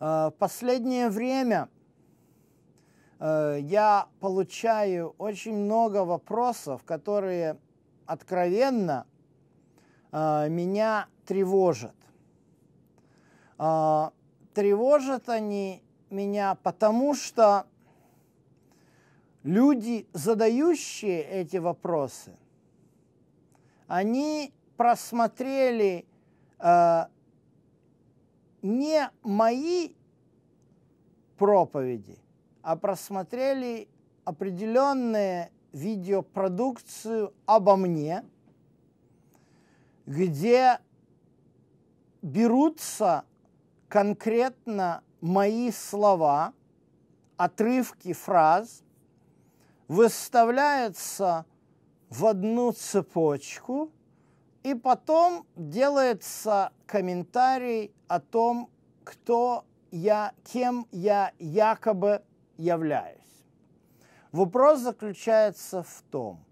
В последнее время я получаю очень много вопросов, которые откровенно меня тревожат. Тревожат они меня потому, что люди, задающие эти вопросы, они просмотрели э, не мои проповеди, а просмотрели определенные видеопродукцию обо мне, где берутся конкретно мои слова, отрывки фраз, выставляются в одну цепочку, и потом делается комментарий о том, кто я, кем я якобы являюсь. Вопрос заключается в том,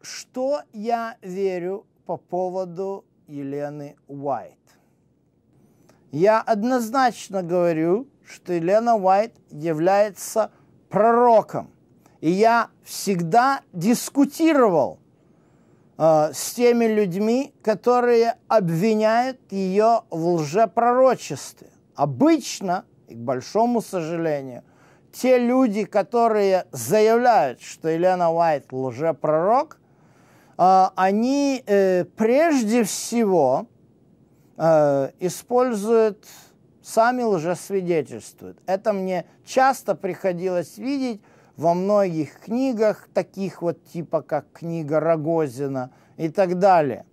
что я верю по поводу Елены Уайт. Я однозначно говорю, что Елена Уайт является пророком. И я всегда дискутировал э, с теми людьми, которые обвиняют ее в лжепророчестве. Обычно, и к большому сожалению, те люди, которые заявляют, что Елена Уайт лжепророк, э, они э, прежде всего используют сами лжесвидетельствуют. Это мне часто приходилось видеть во многих книгах, таких вот типа как книга Рогозина и так далее.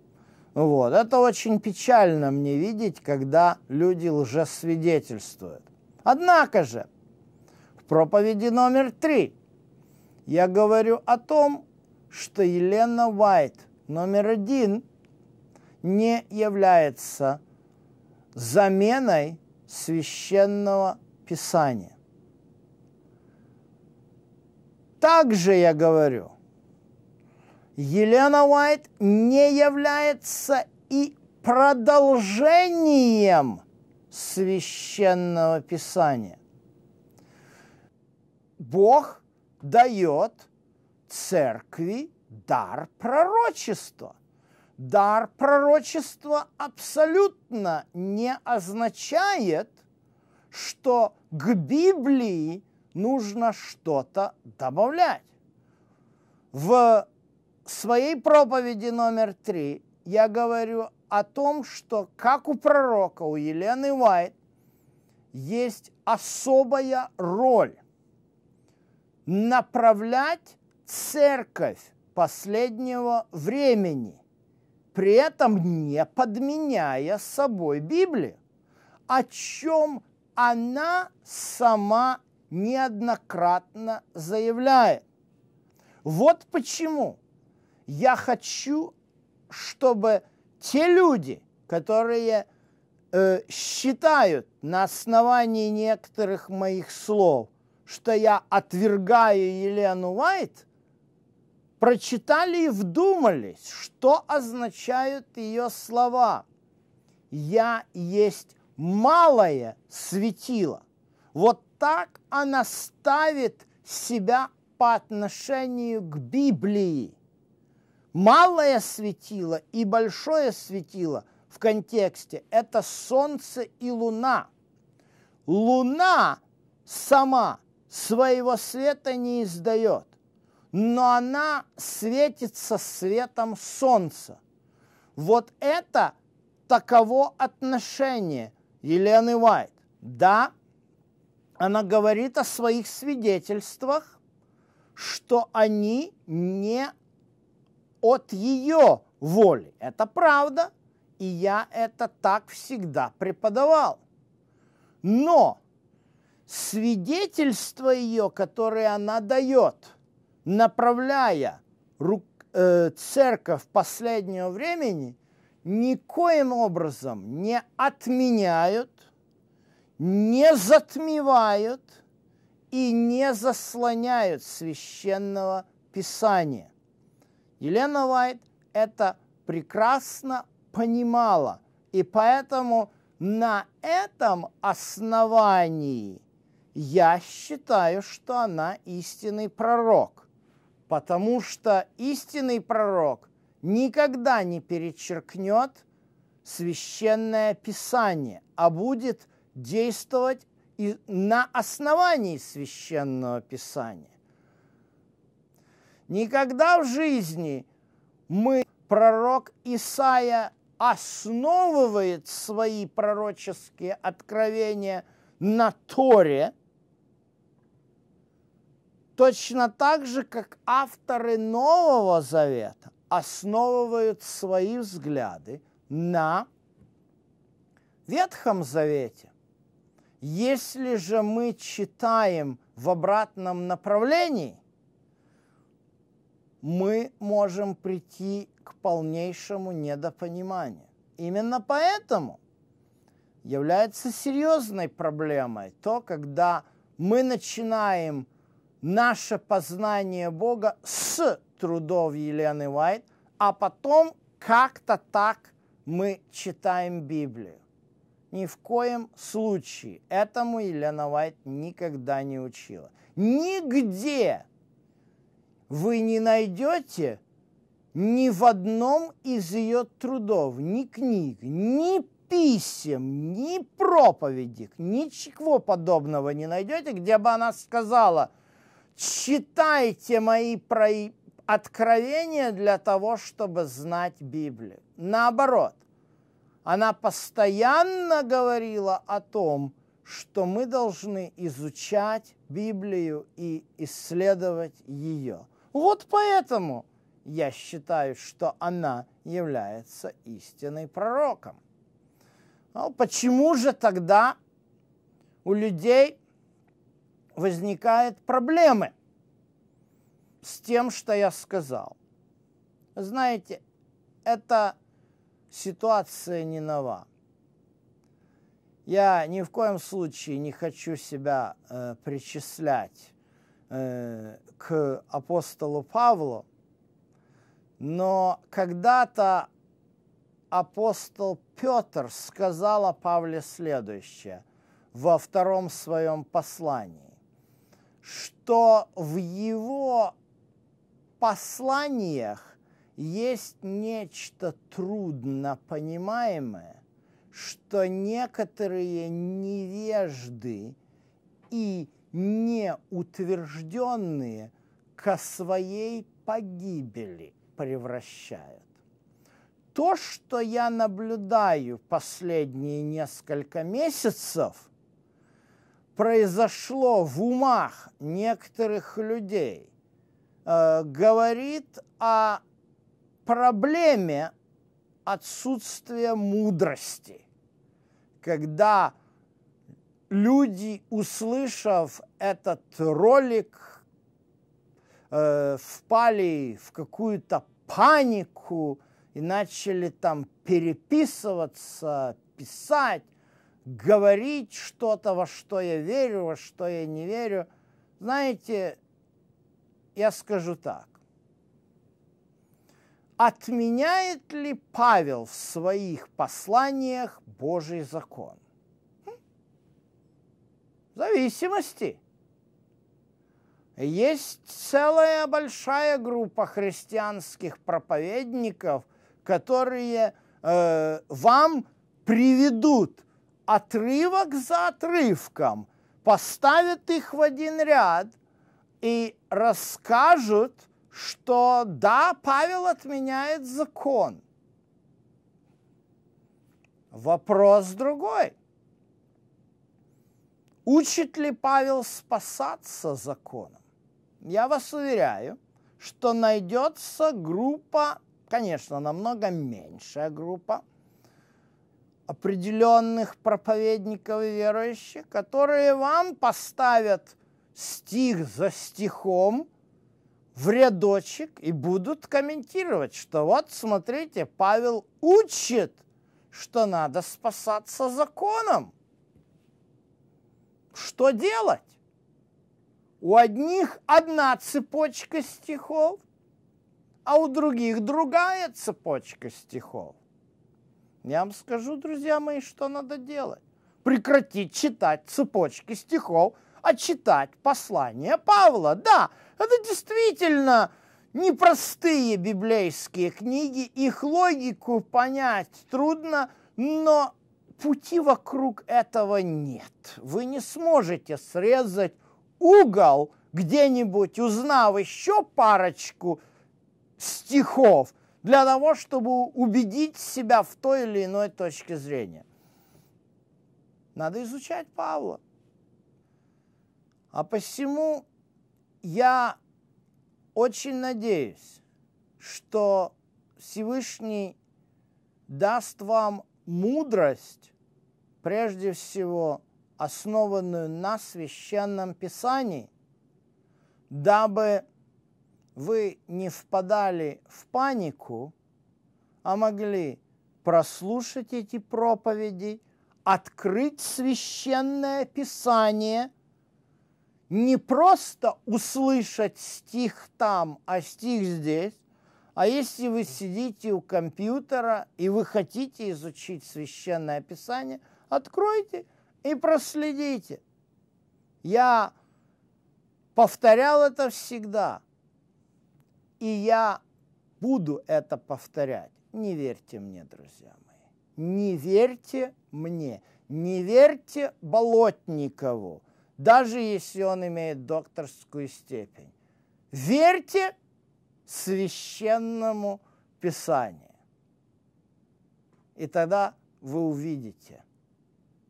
Вот. Это очень печально мне видеть, когда люди лжесвидетельствуют. Однако же, в проповеди номер три я говорю о том, что Елена Уайт номер один не является заменой священного писания. Также я говорю, Елена Уайт не является и продолжением священного писания. Бог дает церкви дар пророчества – дар пророчества абсолютно не означает, что к Библии нужно что-то добавлять. В своей проповеди номер три я говорю о том, что как у пророка, у Елены Уайт, есть особая роль направлять церковь последнего времени – при этом не подменяя собой Библию, о чем она сама неоднократно заявляет. Вот почему я хочу, чтобы те люди, которые э, считают на основании некоторых моих слов, что я отвергаю Елену Уайт, прочитали и вдумались, что означают ее слова. «Я есть малое светило». Вот так она ставит себя по отношению к Библии. Малое светило и большое светило в контексте – это солнце и луна. Луна сама своего света не издает но она светится светом солнца. Вот это таково отношение Елены Уайт. Да, она говорит о своих свидетельствах, что они не от ее воли. Это правда, и я это так всегда преподавал. Но свидетельство ее, которое она дает – направляя рук, э, церковь последнего времени, никоим образом не отменяют, не затмевают и не заслоняют священного писания. Елена Уайт это прекрасно понимала, и поэтому на этом основании я считаю, что она истинный пророк, потому что истинный пророк никогда не перечеркнет священное писание, а будет действовать и на основании священного писания. Никогда в жизни мы, пророк Исаия, основывает свои пророческие откровения на Торе, точно так же, как авторы Нового Завета основывают свои взгляды на Ветхом Завете. Если же мы читаем в обратном направлении, мы можем прийти к полнейшему недопониманию. Именно поэтому является серьезной проблемой то, когда мы начинаем наше познание Бога с трудов Елены Уайт, а потом как-то так мы читаем Библию. Ни в коем случае этому Елена Уайт никогда не учила. Нигде вы не найдете ни в одном из ее трудов, ни книг, ни писем, ни проповедей, ничего подобного не найдете, где бы она сказала, читайте мои про... откровения для того, чтобы знать Библию. Наоборот, она постоянно говорила о том, что мы должны изучать Библию и исследовать ее. Вот поэтому я считаю, что она является истинной пророком. Ну, почему же тогда у людей возникают проблемы с тем, что я сказал? Знаете, эта ситуация не нова. Я ни в коем случае не хочу себя э, причислять э, к апостолу Павлу, но когда-то апостол Петр сказал о Павле следующее во втором своем послании, что в его посланиях есть нечто трудно понимаемое, что некоторые невежды и неутвержденные ко своей погибели превращают. То, что я наблюдаю последние несколько месяцев, произошло в умах некоторых людей, э, говорит о проблеме отсутствия мудрости, когда люди, услышав этот ролик, э, впали в какую-то панику и начали там переписываться, писать, говорить что-то, во что я верю, во что я не верю. Знаете, я скажу так. Отменяет ли Павел в своих посланиях Божий закон? В зависимости. Есть целая большая группа христианских проповедников, которые э, вам приведут отрывок за отрывком, поставят их в один ряд и расскажут, что да, Павел отменяет закон. Вопрос другой – Учит ли Павел спасаться законом? Я вас уверяю, что найдется группа, конечно, намного меньшая группа, определенных проповедников и верующих, которые вам поставят стих за стихом в рядочек и будут комментировать, что вот, смотрите, Павел учит, что надо спасаться законом. Что делать? У одних одна цепочка стихов, а у других другая цепочка стихов. Я вам скажу, друзья мои, что надо делать. Прекратить читать цепочки стихов, а читать послание Павла. Да, это действительно непростые библейские книги, их логику понять трудно, но пути вокруг этого нет. Вы не сможете срезать угол где-нибудь, узнав еще парочку стихов, для того, чтобы убедить себя в той или иной точке зрения. Надо изучать Павла. А посему я очень надеюсь, что Всевышний даст вам мудрость, прежде всего основанную на священном писании, дабы вы не впадали в панику, а могли прослушать эти проповеди, открыть священное писание, не просто услышать стих там, а стих здесь, а если вы сидите у компьютера и вы хотите изучить священное писание, откройте и проследите. Я повторял это всегда – и я буду это повторять. Не верьте мне, друзья мои. Не верьте мне. Не верьте Болотникову, даже если он имеет докторскую степень. Верьте священному Писанию. И тогда вы увидите,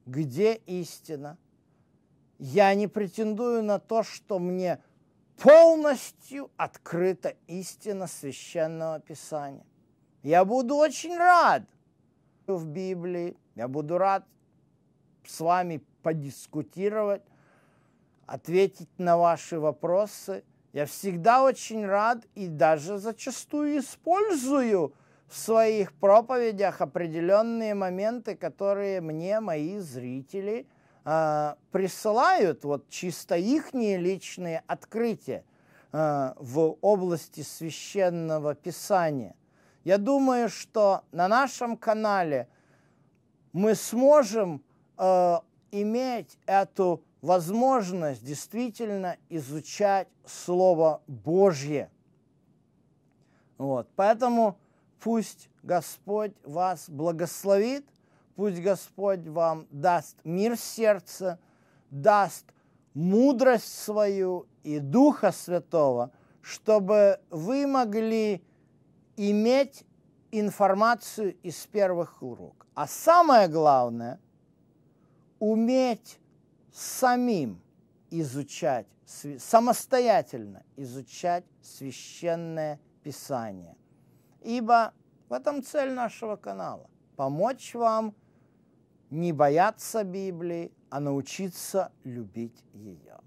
где истина. Я не претендую на то, что мне полностью открыта истина священного писания. Я буду очень рад в Библии, я буду рад с вами подискутировать, ответить на ваши вопросы. Я всегда очень рад и даже зачастую использую в своих проповедях определенные моменты, которые мне мои зрители – э, присылают вот чисто ихние личные открытия э, в области священного писания. Я думаю, что на нашем канале мы сможем э, иметь эту возможность действительно изучать Слово Божье. Вот. Поэтому пусть Господь вас благословит Пусть Господь вам даст мир сердца, даст мудрость свою и Духа Святого, чтобы вы могли иметь информацию из первых рук. А самое главное, уметь самим изучать, самостоятельно изучать священное Писание. Ибо в этом цель нашего канала – помочь вам – не бояться Библии, а научиться любить ее.